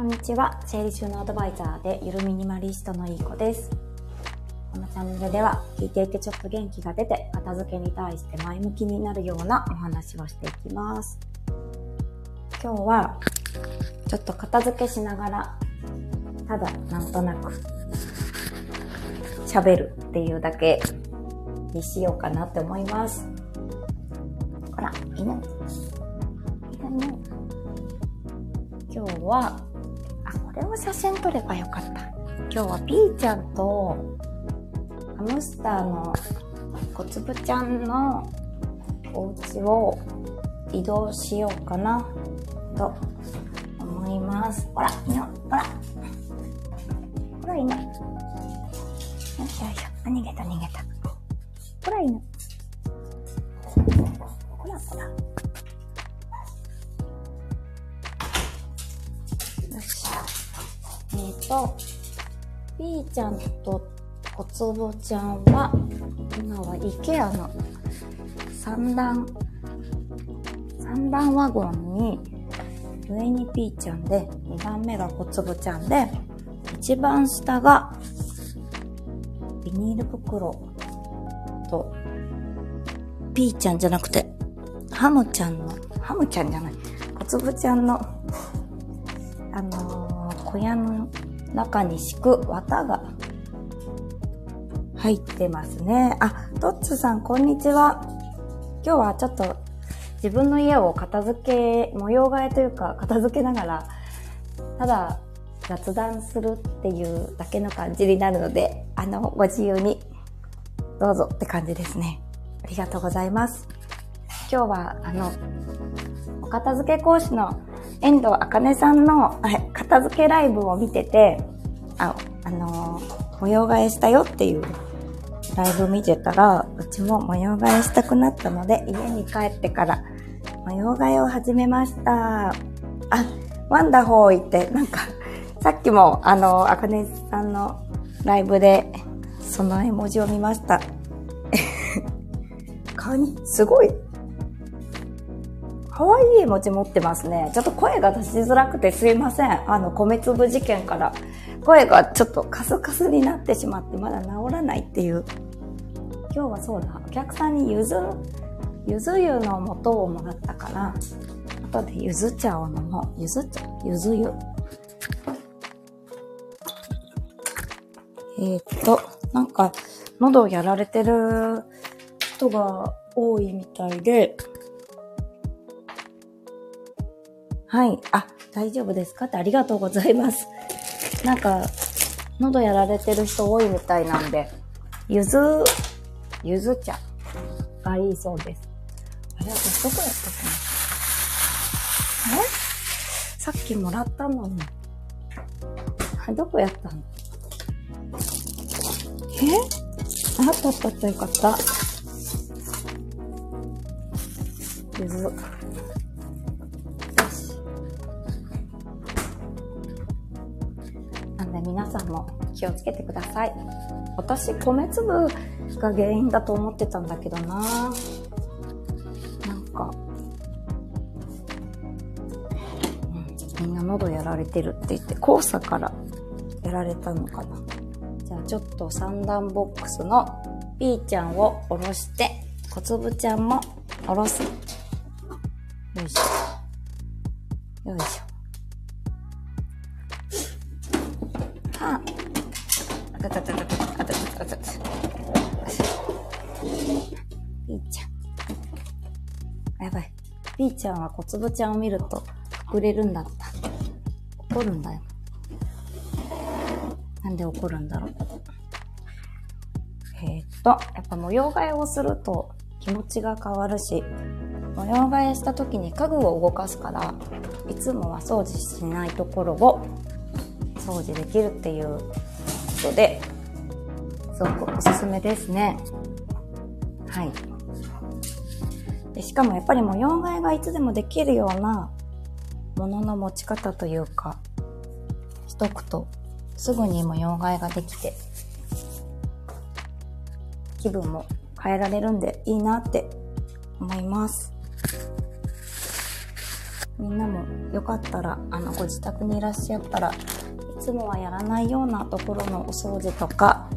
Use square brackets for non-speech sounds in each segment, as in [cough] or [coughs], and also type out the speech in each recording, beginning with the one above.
こんにちは。整理収納アドバイザーでゆるミニマリストのいい子です。このチャンネルでは聞いていてちょっと元気が出て片付けに対して前向きになるようなお話をしていきます。今日はちょっと片付けしながらただなんとなく喋るっていうだけにしようかなって思います。ほら、犬。犬。今日は、れを写真撮ればよかった。今日はピーちゃんとハムスターの小粒ちゃんのお家を移動しようかなと思います。ほら、犬、ほら。ほら、犬。よいしょよいしょ。あ逃げた、逃げた。ほら、犬。ほら、ほら。よっしゃ。ーと、ピーちゃんと小坪ちゃんは、今は IKEA の三段、三段ワゴンに、上にピーちゃんで、2番目が小坪ちゃんで、一番下が、ビニール袋と、ピーちゃんじゃなくて、ハムちゃんの、ハムちゃんじゃない、小粒ちゃんの、あの小屋の中に敷く綿が入ってますね。あ、トッツさん、こんにちは。今日はちょっと自分の家を片付け、模様替えというか片付けながら、ただ雑談するっていうだけの感じになるので、あの、ご自由にどうぞって感じですね。ありがとうございます。今日は、あの、お片付け講師の遠藤茜さんの片付けライブを見てて、あ、あのー模様替えしたよっていうライブ見てたら、うちも模様替えしたくなったので、家に帰ってから模様替えを始めました。あ、ワンダホーイって、なんか、さっきも、あの、あかねさんのライブで、その絵文字を見ました。[laughs] 顔に、すごい、可愛い絵文字持ってますね。ちょっと声が出しづらくてすいません。あの、米粒事件から声がちょっとカスカスになってしまってまだ治らないっていう。今日はそうだ、お客さんにゆず、ゆず湯の素をもらったから、後でゆず茶を飲もう。ゆず茶、ゆず湯。えー、っと、なんか、喉をやられてる人が多いみたいで、はい。あ、大丈夫ですかってありがとうございます。[laughs] なんか、喉やられてる人多いみたいなんで、ゆず、ゆず茶がいいそうです。あれ、私どこやったかな？あれ？さっきもらったのに。あどこやったの？え？あったあったあったよかった。ゆず。さんも気をつけてください。私、米粒が原因だと思ってたんだけどななんか、みんな喉やられてるって言って、黄砂からやられたのかな。じゃあちょっと三段ボックスのピーちゃんを下ろして、小粒ちゃんも下ろす。よいしょ。よいしょ。あたたたたたたたたたた。ピーちゃん。やばい。ピーちゃんは小粒ちゃんを見ると隠れるんだった。怒るんだよ。なんで怒るんだろう。えーっと、やっぱ模様替えをすると気持ちが変わるし、模様替えした時に家具を動かすから、いつもは掃除しないところを掃除できるっていうことで、すごくおすすめですね。はい。でしかもやっぱり模様替えがいつでもできるようなものの持ち方というか、しとくとすぐに模様替えができて、気分も変えられるんでいいなって思います。みんなもよかったら、あの、ご自宅にいらっしゃったら、つもはやらないようなところのお掃除とか、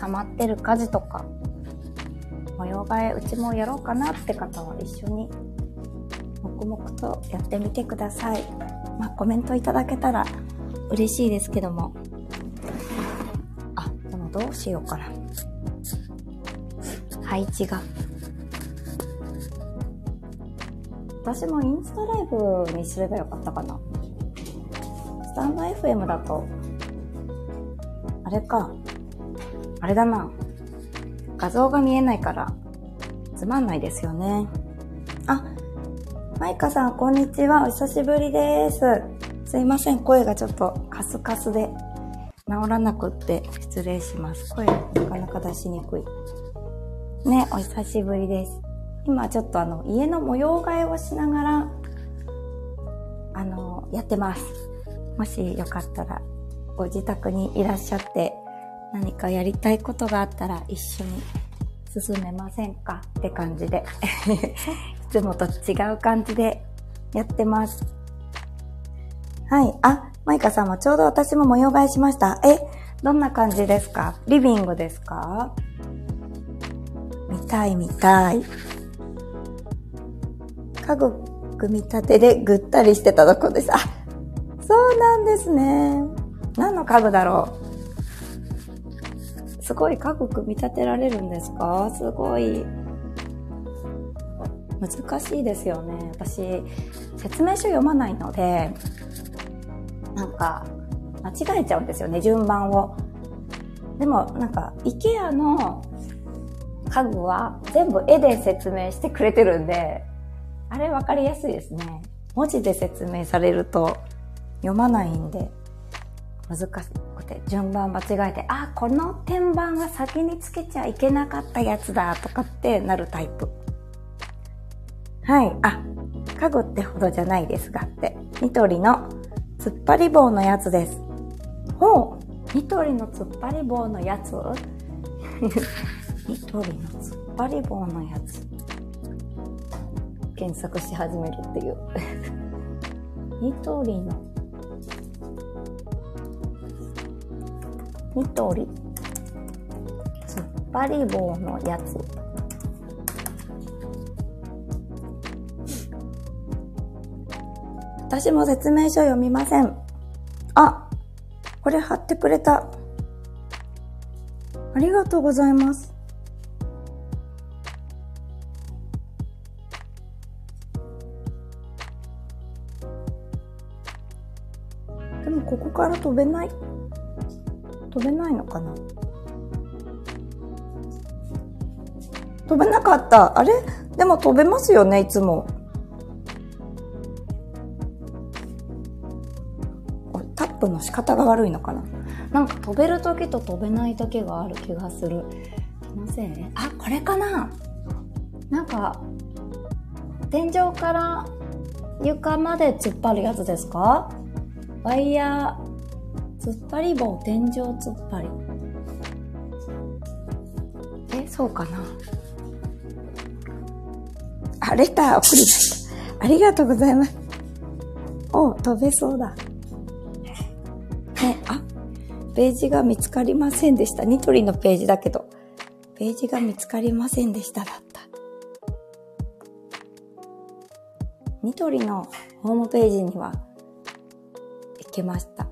溜まってる家事とか、模様替えうちもやろうかなって方は一緒に黙々とやってみてください。まあ、コメントいただけたら嬉しいですけども。あ、でもどうしようかな。配置が。私もインスタライブにすればよかったかな。タンド FM だと、あれか。あれだな。画像が見えないから、つまんないですよね。あ、マイカさん、こんにちは。お久しぶりです。すいません。声がちょっとカスカスで治らなくって失礼します。声なかなか出しにくい。ね、お久しぶりです。今ちょっとあの、家の模様替えをしながら、あの、やってます。もしよかったら、ご自宅にいらっしゃって、何かやりたいことがあったら一緒に進めませんかって感じで [laughs] いつもと違う感じでやってます。はい。あ、マイカさんもちょうど私も模様替えしました。え、どんな感じですか？リビングですか？見たい見たい。家具組み立てでぐったりしてたとこです。あ、そうなんですね。何の家具だろう？すごい家具組み立てられるんですか？すごい。難しいですよね。私、説明書読まないので、なんか、間違えちゃうんですよね、順番を。でも、なんか、IKEA の家具は全部絵で説明してくれてるんで、あれ分かりやすいですね。文字で説明されると読まないんで、難しくて順番間違えて、あ、この天板は先につけちゃいけなかったやつだとかってなるタイプ。はい。あ、家具ってほどじゃないですがって。ニトリの突っ張り棒のやつです。ほうニトリの突っ張り棒のやつ？[laughs] ニトリの突っ張り棒のやつ。検索し始めるっていう [laughs] ニトリのニトリ突っ張り棒のやつ私も説明書読みません。あ、これ貼ってくれた。ありがとうございます。でもここから飛べない飛べないのかな？飛べなかった。あれ？でも飛べますよね、いつも。タップの仕方が悪いのかな？なんか飛べる時と飛べない時がある気がする。気のせいあ、これかな？なんか、天井から床まで突っ張るやつですか？ワイヤー突っ張り棒、天井突っ張り。え、そうかなあ、レター送りました。ありがとうございます。お、飛べそうだ。ね、あ、ページが見つかりませんでした。ニトリのページだけど、ページが見つかりませんでしただった。ニトリのホームページには行けました。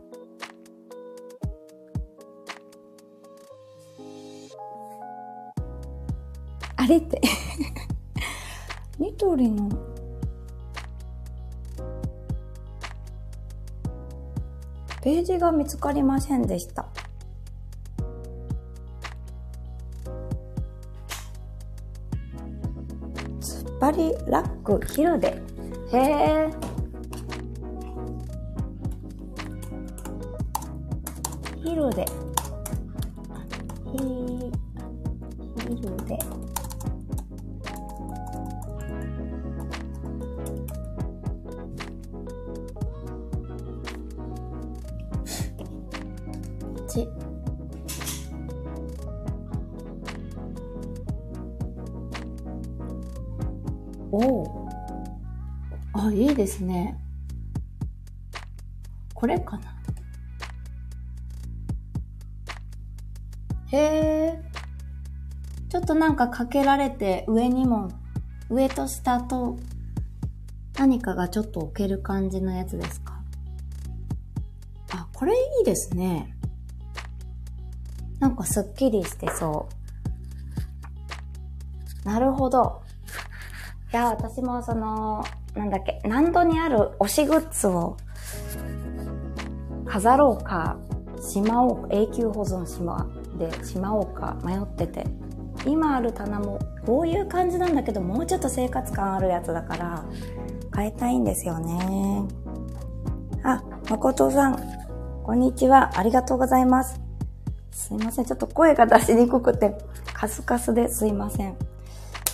あれってニトリのページが見つかりませんでした。突っ張りラックヒルで。へえ。ヒルで。ですね。これかな？へえ。ちょっとなんかかけられて上にも、上と下と何かがちょっと置ける感じのやつですか？あ、これいいですね。なんかすっきりしてそう。なるほど。いや、私もその、なんだっけ、難度にある推しグッズを飾ろうか、しまおう、永久保存しま、でしまおうか迷ってて。今ある棚もこういう感じなんだけど、もうちょっと生活感あるやつだから、変えたいんですよね。あ、誠さん、こんにちは。ありがとうございます。すいません。ちょっと声が出しにくくて、カスカスですいません。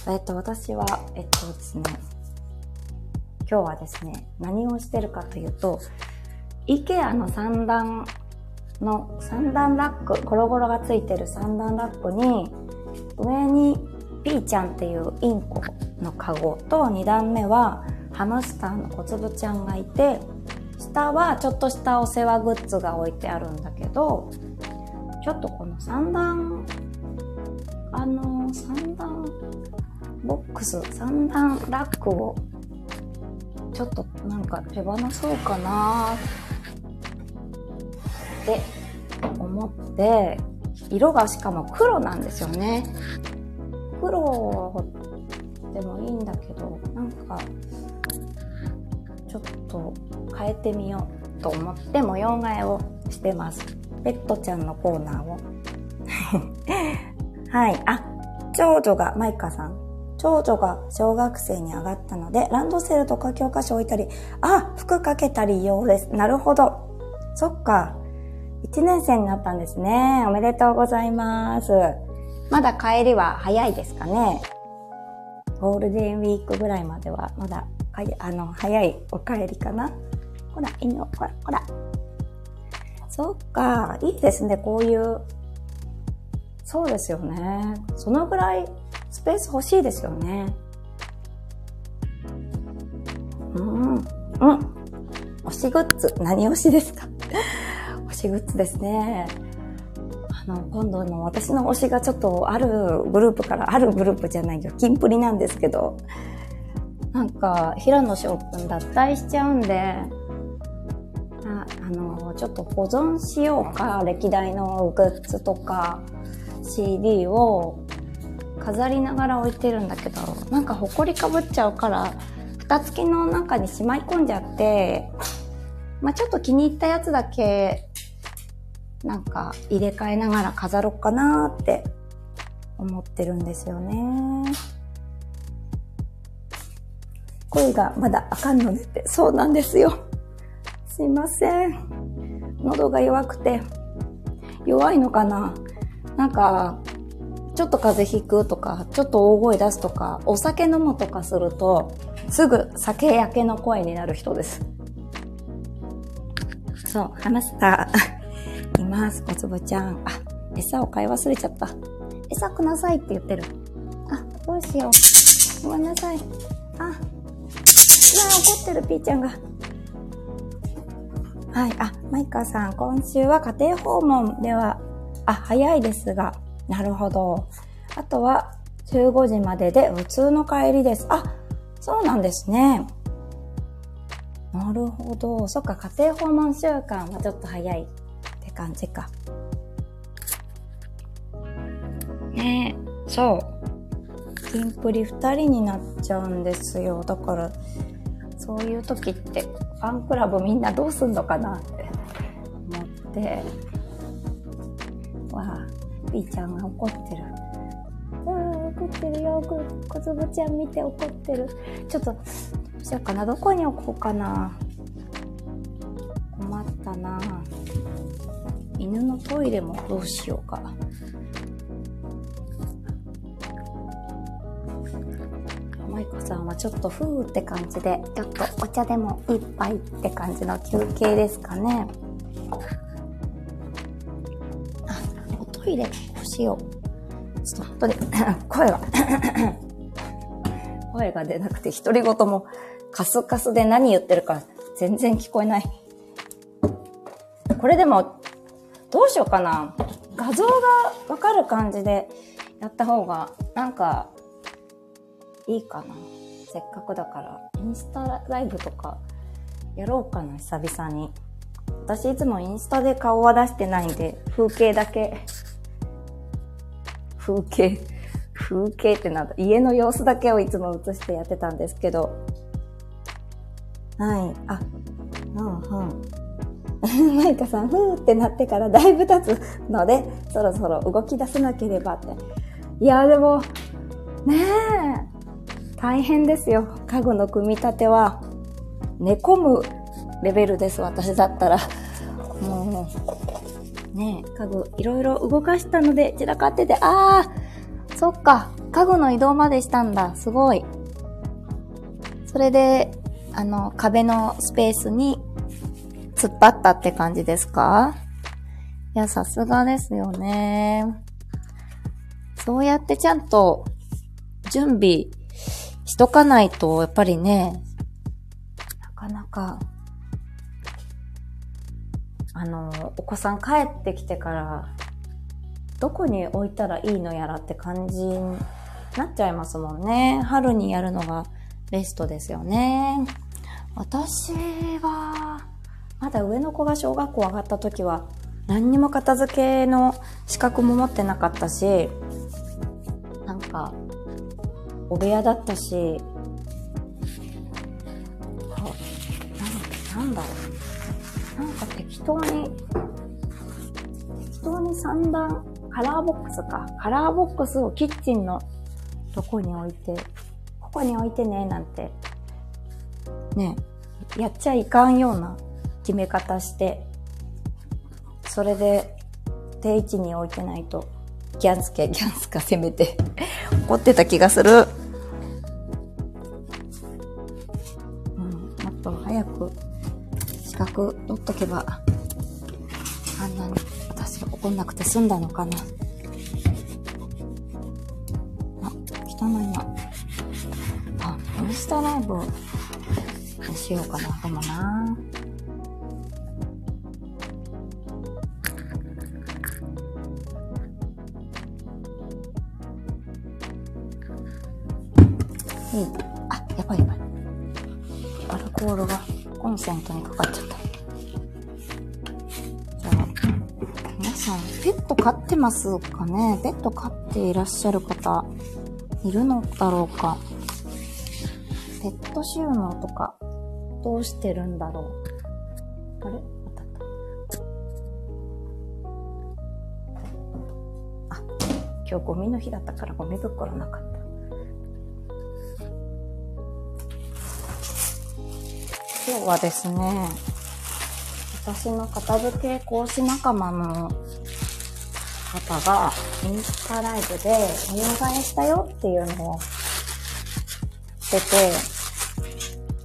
えっと、私は、えっとですね、今日はですね、何をしてるかというと、IKEA の三段の三段ラック、ゴロゴロがついてる三段ラックに、上にピーちゃんっていうインコのカゴと2段目はハムスターの小粒ちゃんがいて下はちょっとしたお世話グッズが置いてあるんだけどちょっとこの3段あの3段ボックス3段ラックをちょっとなんか手放そうかなって思って色がしかも黒なんですよね黒でもいいんだけどなんかちょっと変えてみようと思って模様替えをしてます。ペットちゃんのコーナーを。はい。あ、長女が、マイカさん。長女が小学生に上がったので、ランドセルとか教科書置いたり、あ、服かけたり用です。なるほど。そっか。1年生になったんですね。おめでとうございます。まだ帰りは早いですかね?ゴールデンウィークぐらいまではまだあの早いお帰りかな?ほら、犬、ほら、ほら。そっか、いいですね、こういう。そうですよね。そのぐらいスペース欲しいですよね。うん。うん。推しグッズ。何推しですか？[laughs] 推しグッズですね。あの、今度の私の推しがちょっとあるグループからあるグループじゃないよ。キンプリなんですけど、なんか、平野翔くん脱退しちゃうんで、ああの、ちょっと保存しようか、歴代のグッズとか CD を飾りながら置いてるんだけど、なんか埃かぶっちゃうから、蓋付きの中にしまい込んじゃって、まあ、ちょっと気に入ったやつだけなんか入れ替えながら飾ろうかなって思ってるんですよね。声がまだあかんのでって、そうなんですよ。すいません。喉が弱くて、弱いのかな？なんか、ちょっと風邪ひくとか、ちょっと大声出すとか、お酒飲むとかすると、すぐ酒焼けの声になる人です。そう、話した。います。おつぶちゃん。あ、餌を買い忘れちゃった。餌くださいって言ってる。あ、どうしよう。ごめんなさい。あ、うわ、怒ってる、ピーちゃんが。はい。あ、マイカさん、今週は家庭訪問では、あ、早いですが、なるほど。あとは、15時までで普通の帰りです。あ、そうなんですね。なるほど。そっか、家庭訪問週間はちょっと早いって感じか。ねえ、そう。キンプリ2人になっちゃうんですよ。だから、そういう時って、ファンクラブみんなどうすんのかなって思って、わあ、ピーちゃんが怒ってる。わあ、怒ってるよ。こつぶちゃん見て怒ってる。ちょっと、どうしようかな。どこに置こうかな。困ったな。犬のトイレもどうしようか。マイコさんはちょっとふーって感じで、ちょっとお茶でも一杯って感じの休憩ですかね。トイレ欲しよう。ちょっと本当に声が [coughs] 声が出なくて独り言もカスカスで何言ってるか全然聞こえない。これでも、どうしようかな。画像がわかる感じでやった方が、なんか、いいかな。せっかくだから、インスタライブとか、やろうかな、久々に。私いつもインスタで顔は出してないんで、風景だけ。風景。風景ってなんだ。家の様子だけをいつも映してやってたんですけど。はい。あ、うんうん。[laughs] マイカさん、ふーってなってからだいぶ経つので、そろそろ動き出さなければって。いや、でも、ねえ、大変ですよ。家具の組み立ては。寝込むレベルです、私だったら。もう、ね家具いろいろ動かしたので散らかってて、あー、そっか、家具の移動までしたんだ。すごい。それで、あの、壁のスペースに突っ張ったって感じですか？いや、さすがですよね。そうやってちゃんと準備しとかないと、やっぱりね、なかなかあの、お子さん帰ってきてから、どこに置いたらいいのやらって感じになっちゃいますもんね。春にやるのがベストですよね。私は、まだ上の子が小学校上がった時は、何にも片付けの資格も持ってなかったし、なんか、お部屋だったし、なんだろう。なんか適当に、適当に3段、カラーボックスか。カラーボックスをキッチンのとこに置いて、ここに置いてね、なんて、ね、やっちゃいかんような決め方して、それで定位置に置いてないと、ギャンスケ、ギャンスかせめて [laughs] 怒ってた気がする。うん、もっと早く格取っとけば、あんなに私怒んなくて済んだのかな。あ、汚いな。あ、インスタライブにしようかな、でもな。いい。あ、やばいやばい。アルコールが。コンセントにかかっちゃった。じゃあ、皆さん、ペット飼ってますかね？ペット飼っていらっしゃる方、いるのだろうか？ペット収納とか、どうしてるんだろう？あれ？あった。あ、今日ゴミの日だったからゴミ袋なかっ今日はですね、私の片付け講師仲間の方がインスタライブでお願いしたよっていうのをしてて、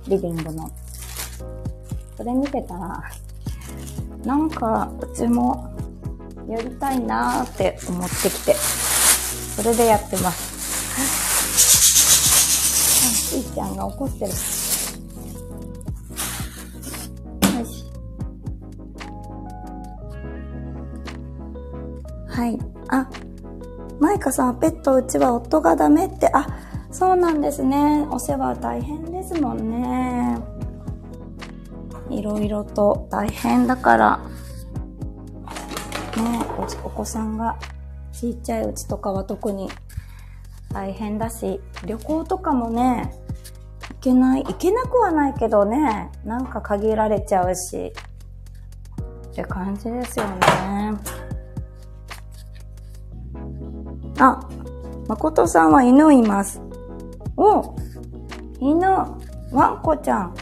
リビングの。それ見てたら、なんかうちもやりたいなーって思ってきて、それでやってます。あ、しーちゃんが怒ってる。はい。あ、マイカさん、ペットうちは夫がダメって、あ、そうなんですね。お世話大変ですもんね。いろいろと大変だから、ねお、お子さんがちっちゃいうちとかは特に大変だし、旅行とかもね、行けない、行けなくはないけどね、なんか限られちゃうし、って感じですよね。あ、誠さんは犬います。お犬、ワンコちゃん。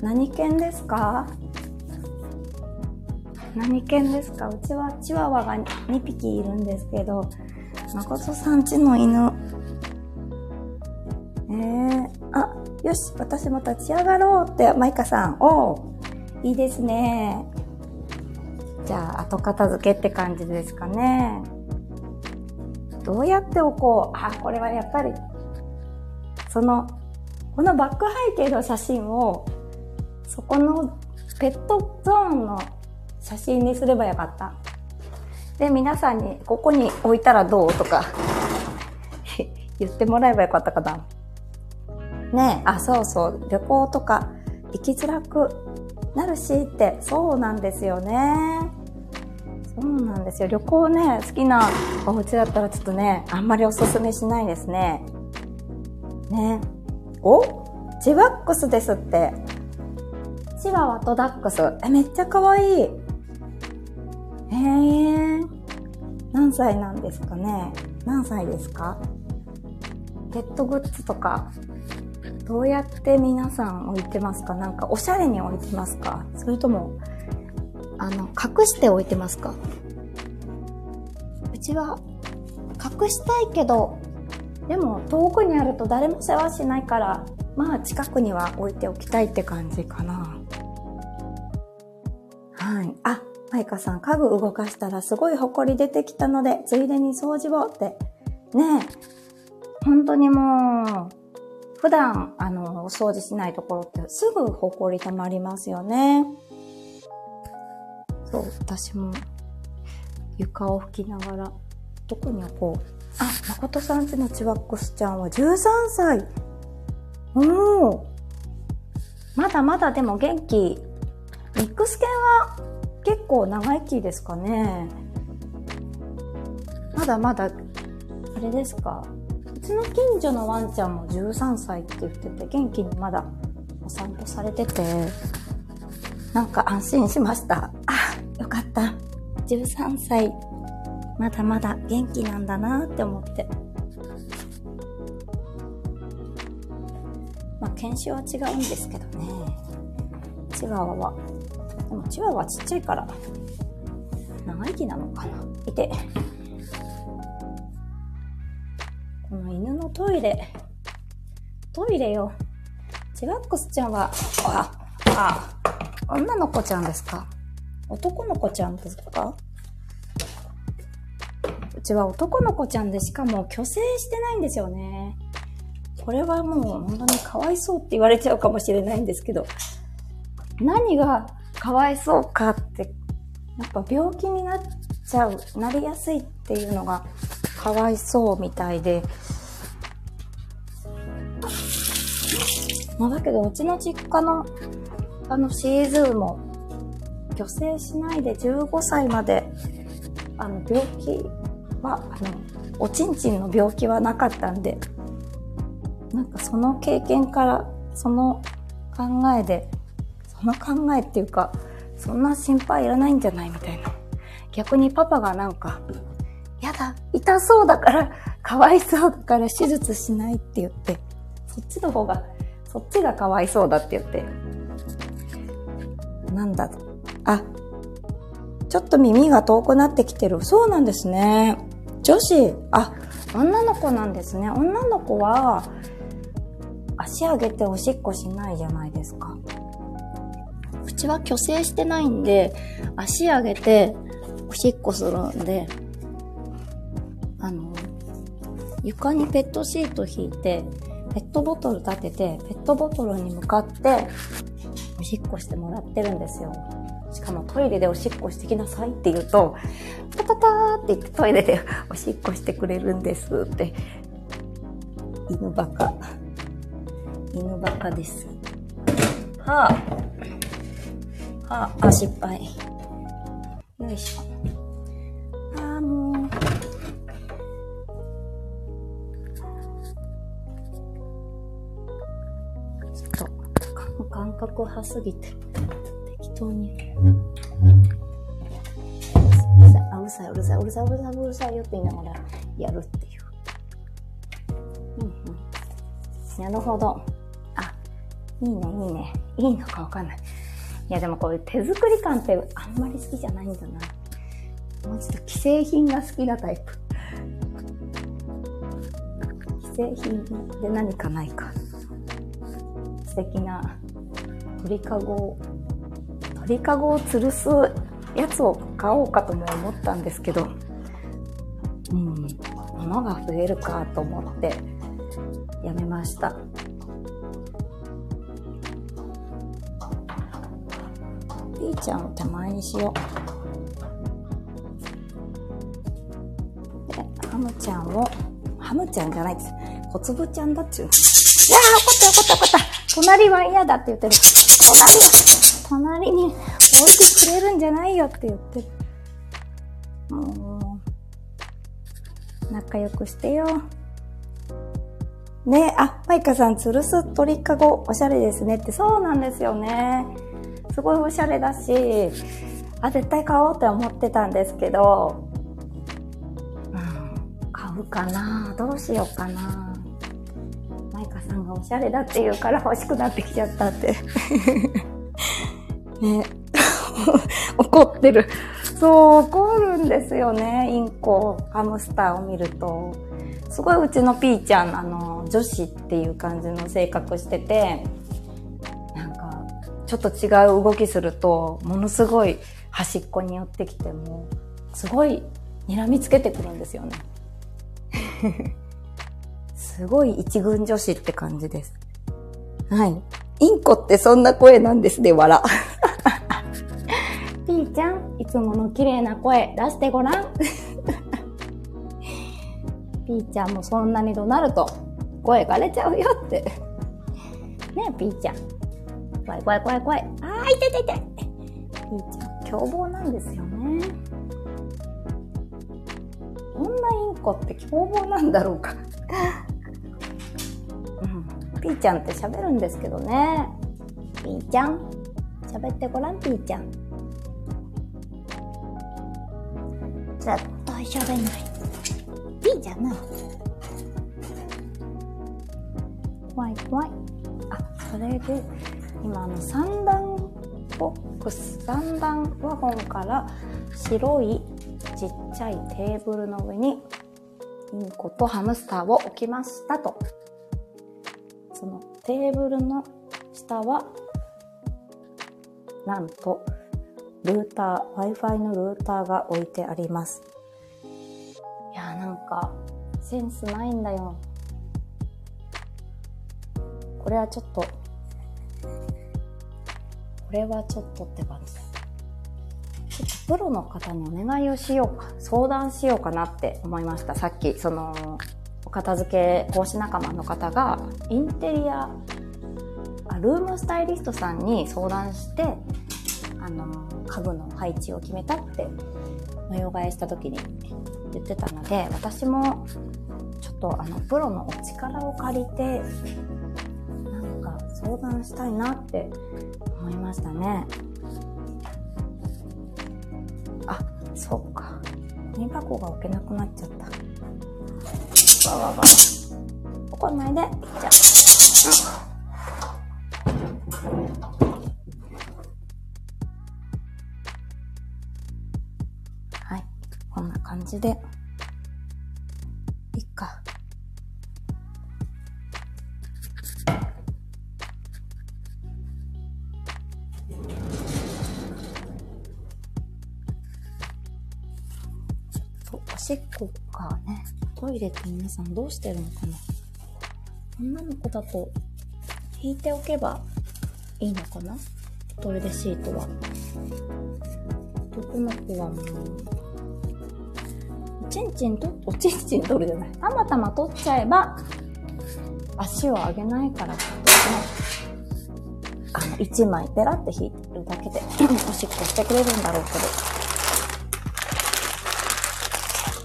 何犬ですか？何犬ですか？うちはチワワが2匹いるんですけど、誠さんちの犬。えー、あ、よし、私も立ち上がろうって、マイカさん。おいいですね。じゃあ、後片付けって感じですかね。どうやっておこう？あ、これはやっぱり、その、このバック背景の写真を、そこのペットゾーンの写真にすればよかった。で、皆さんに、ここに置いたらどう？とか [laughs] 言ってもらえばよかったかな。ねえ、あ、そうそう、旅行とか行きづらくなるしって、そうなんですよね。そうなんですよ。旅行ね、好きなお家だったらちょっとね、あんまりおすすめしないですね。ね。お？チワックスですって。チワワとダックス。え、めっちゃ可愛い。へえ。何歳なんですかね何歳ですか？ペットグッズとか、どうやって皆さん置いてますか？なんかおしゃれに置いてますか？それとも、あの、隠して置いてますか？うちは、隠したいけど、でも遠くにあると誰も世話しないから、まあ近くには置いておきたいって感じかな。はい。あ、マイカさん、家具動かしたらすごい埃出てきたので、ついでに掃除をって。ねえ。本当にもう、普段、あの、お掃除しないところってすぐ埃溜まりますよね。そう、私も床を拭きながら、どこに置こう。あ、誠さんちのチワックスちゃんは13歳。おお。まだまだでも元気。ミックス犬は結構長生きですかね。まだまだ、あれですか。うちの近所のワンちゃんも13歳って言ってて、元気にまだお散歩されてて、なんか安心しました。った。13歳、まだまだ元気なんだなって思って。まあ、犬種は違うんですけどね。チワワは。でもチワワちっちゃいから、長生きなのかな。いて。この犬のトイレ。トイレよ。チワックスちゃんは、あ、あ、女の子ちゃんですか？男の子ちゃんですか？うちは男の子ちゃんでしかも虚勢してないんですよね。これはもう本当にかわいそうって言われちゃうかもしれないんですけど、何がかわいそうかって、やっぱ病気になっちゃう、なりやすいっていうのがかわいそうみたいで、まあだけどうちの実家のあのシーズーも虚勢しないで15歳まで、あの、病気は、あの、おちんちんの病気はなかったんで、なんかその経験から、その考えで、その考えっていうか、そんな心配いらないんじゃないみたいな。逆にパパがなんか、やだ、痛そうだから、かわいそうだから手術しないって言って、そっちの方が、そっちがかわいそうだって言って、なんだあ、ちょっと耳が遠くなってきてる。そうなんですね。女子、あ、女の子なんですね。女の子は、足上げておしっこしないじゃないですか。うちは虚勢してないんで、足上げておしっこするんで、あの、床にペットシート引いて、ペットボトル立てて、ペットボトルに向かって、おしっこしてもらってるんですよ。しかもトイレでおしっこしてきなさいって言うと、タタタって言ってトイレでおしっこしてくれるんですって。犬バカ。犬バカです。はあ。はあ、あ、失敗。よいしょ。ああ、もう。ちょっと、感覚派すぎて。当に。うるさい、うるさい、うるさい、うるさい、うるさいよって言いながらやるっていう。うんうん。なるほど。あ、いいね、いいね。いいのかわかんない。いや、でもこういう手作り感ってあんまり好きじゃないんだな。もうちょっと既製品が好きなタイプ。既製品で何かないか。素敵な鳥かご鳥かごを吊るすやつを買おうかとも思ったんですけど、うん、物が増えるかと思ってやめました。ピーちゃんを手前にしよう。で、ハムちゃんを、ハムちゃんじゃないです。小粒ちゃんだっちゅう。いや、怒った怒った怒った。隣は嫌だって言ってる。隣は、隣に置いてくれるんじゃないよって言ってる。もう、仲良くしてよ。ねあ、マイカさん、つるす鳥かご、おしゃれですねって、そうなんですよね。すごいおしゃれだし、あ、絶対買おうって思ってたんですけど、うん、買うかな？どうしようかな？マイカさんがおしゃれだって言うから欲しくなってきちゃったって。ね [laughs] 怒ってる。そう、怒るんですよね。インコ、ハムスターを見ると。すごいうちのピーちゃん、あの、女子っていう感じの性格してて、なんか、ちょっと違う動きすると、ものすごい端っこに寄ってきても、すごい睨みつけてくるんですよね。[laughs] すごい一軍女子って感じです。はい。インコってそんな声なんですね、わら。ピーちゃん、いつもの綺麗な声出してごらん。[laughs] ピーちゃんもそんなに怒鳴ると声枯れちゃうよって。ねえ、ピーちゃん。怖い怖い怖い怖い。あー、痛い痛い痛い。ピーちゃん、凶暴なんですよね。どんなインコって凶暴なんだろうか。うん。ピーちゃんって喋るんですけどね。ピーちゃん。喋ってごらん、ピーちゃん。絶対喋んない。いいじゃない。怖い怖い。あ、それで、今あの三段ボックス、三段ワゴンから白いちっちゃいテーブルの上にインコとハムスターを置きましたと。そのテーブルの下は、なんと、ルーター、Wi-Fi のルーターが置いてあります。いやなんかセンスないんだよ。これはちょっとこれはちょっとって感じ。ちょっとプロの方にお願いをしようか。相談しようかなって思いました。さっきそのお片付け講師仲間の方がインテリアルームスタイリストさんに相談してあの家具の配置を決めたって模様替えした時に言ってたので私もちょっとあのプロのお力を借りてなんか相談したいなって思いましたね。あそうか。ゴミ箱が置けなくなっちゃった。わわわ。怒んないで。じゃあ、じで、いっか。おしっこかね、トイレって皆さんどうしてるのかな女の子だと引いておけばいいのかなトイレシートは。男の子はもうちんちんと、おちんちん取るじゃない。たまたま取っちゃえば、足を上げないから、あの、一枚ペラって引いてるだけで、[clears throat] おしっこしてくれるんだろうけ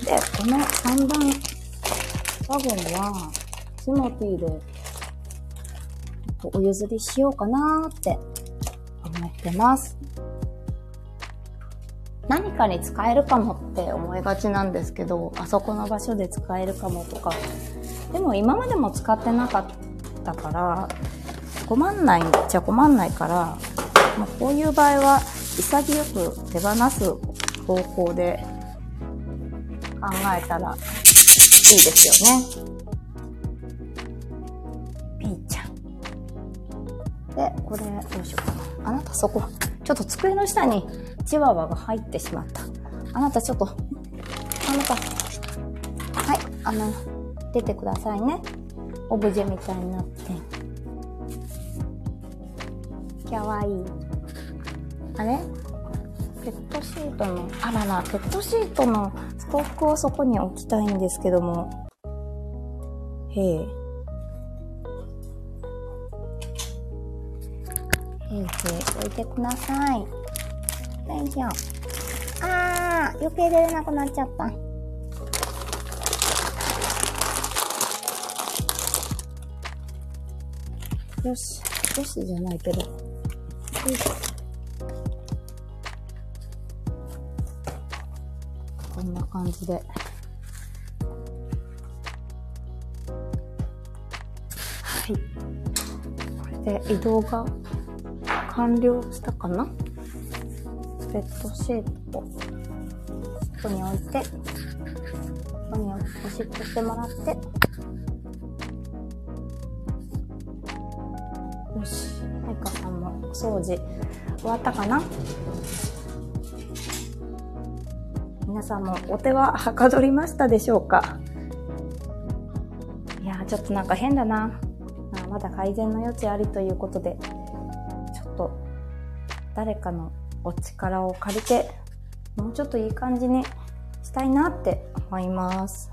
ど。で、この3番ワゴンは、シモティで、お譲りしようかなーって思ってます。何かに使えるかもって思いがちなんですけど、あそこの場所で使えるかもとか。でも今までも使ってなかったから、困んないっちゃ困んないから、まあ、こういう場合は潔く手放す方向で考えたらいいですよね。ピーちゃん。で、これどうしようかな。あなたそこ、ちょっと机の下にチワワが入ってしまった。あなたちょっと、あなた、はい、あの、出てくださいね。オブジェみたいになって。かわいい。あれ？ペットシートの、あらら、ペットシートのストックをそこに置きたいんですけども。へえ。へいへい、置いてください。よいしょ。あー、余計出れなくなっちゃった。よし。よしじゃないけど。よいしょ。こんな感じで。はい。これで移動が完了したかな？ベッドシートをここに置いて、ここにおしっこしてもらって、よし、マイカさんもお掃除終わったかな？皆さんもお手ははかどりましたでしょうか？いやーちょっとなんか変だな。あまだ改善の余地ありということで、ちょっと誰かのお力を借りて、もうちょっといい感じにしたいなって思います。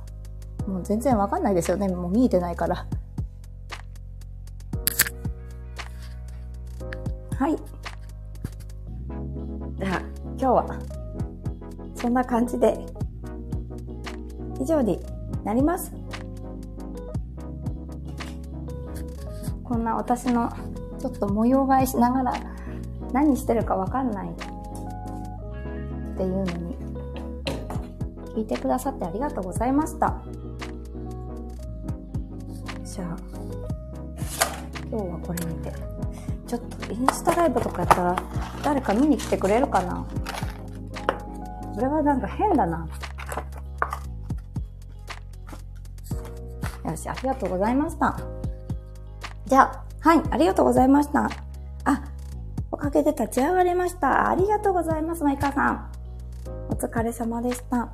もう全然わかんないですよね。もう見えてないから。はい。じゃあ、今日は、そんな感じで、以上になります。こんな私のちょっと模様替えしながら何してるかわかんないっていうのに聞いてくださってありがとうございました。じゃあ、今日はこれにて。ちょっとインスタライブとかやったら誰か見に来てくれるかなそれはなんか変だな。よし、ありがとうございました。じゃあ、はい、ありがとうございました。あ、かげで立ち上がれました。ありがとうございます、マイカさん。お疲れ様でした。はい。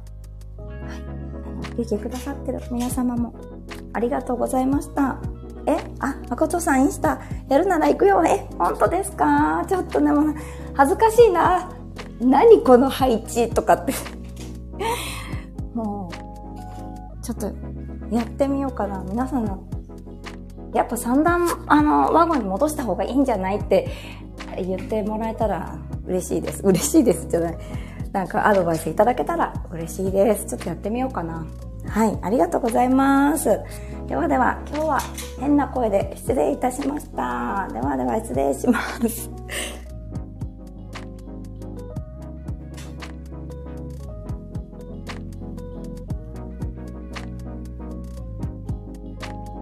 あの聞いてくださってる皆様もありがとうございました。え？あ、誠さんインスタやるなら行くよ。え、本当ですか？ちょっとね、も、恥ずかしいな。何この配置とかって [laughs] もう、ちょっと、やってみようかな。皆さんの、やっぱ三段、あの、ワゴンに戻した方がいいんじゃないって言ってもらえたら嬉しいです。嬉しいですじゃない。なんかアドバイスいただけたら嬉しいです。ちょっとやってみようかな。はい、ありがとうございます。ではでは、今日は変な声で失礼いたしました。ではでは失礼します。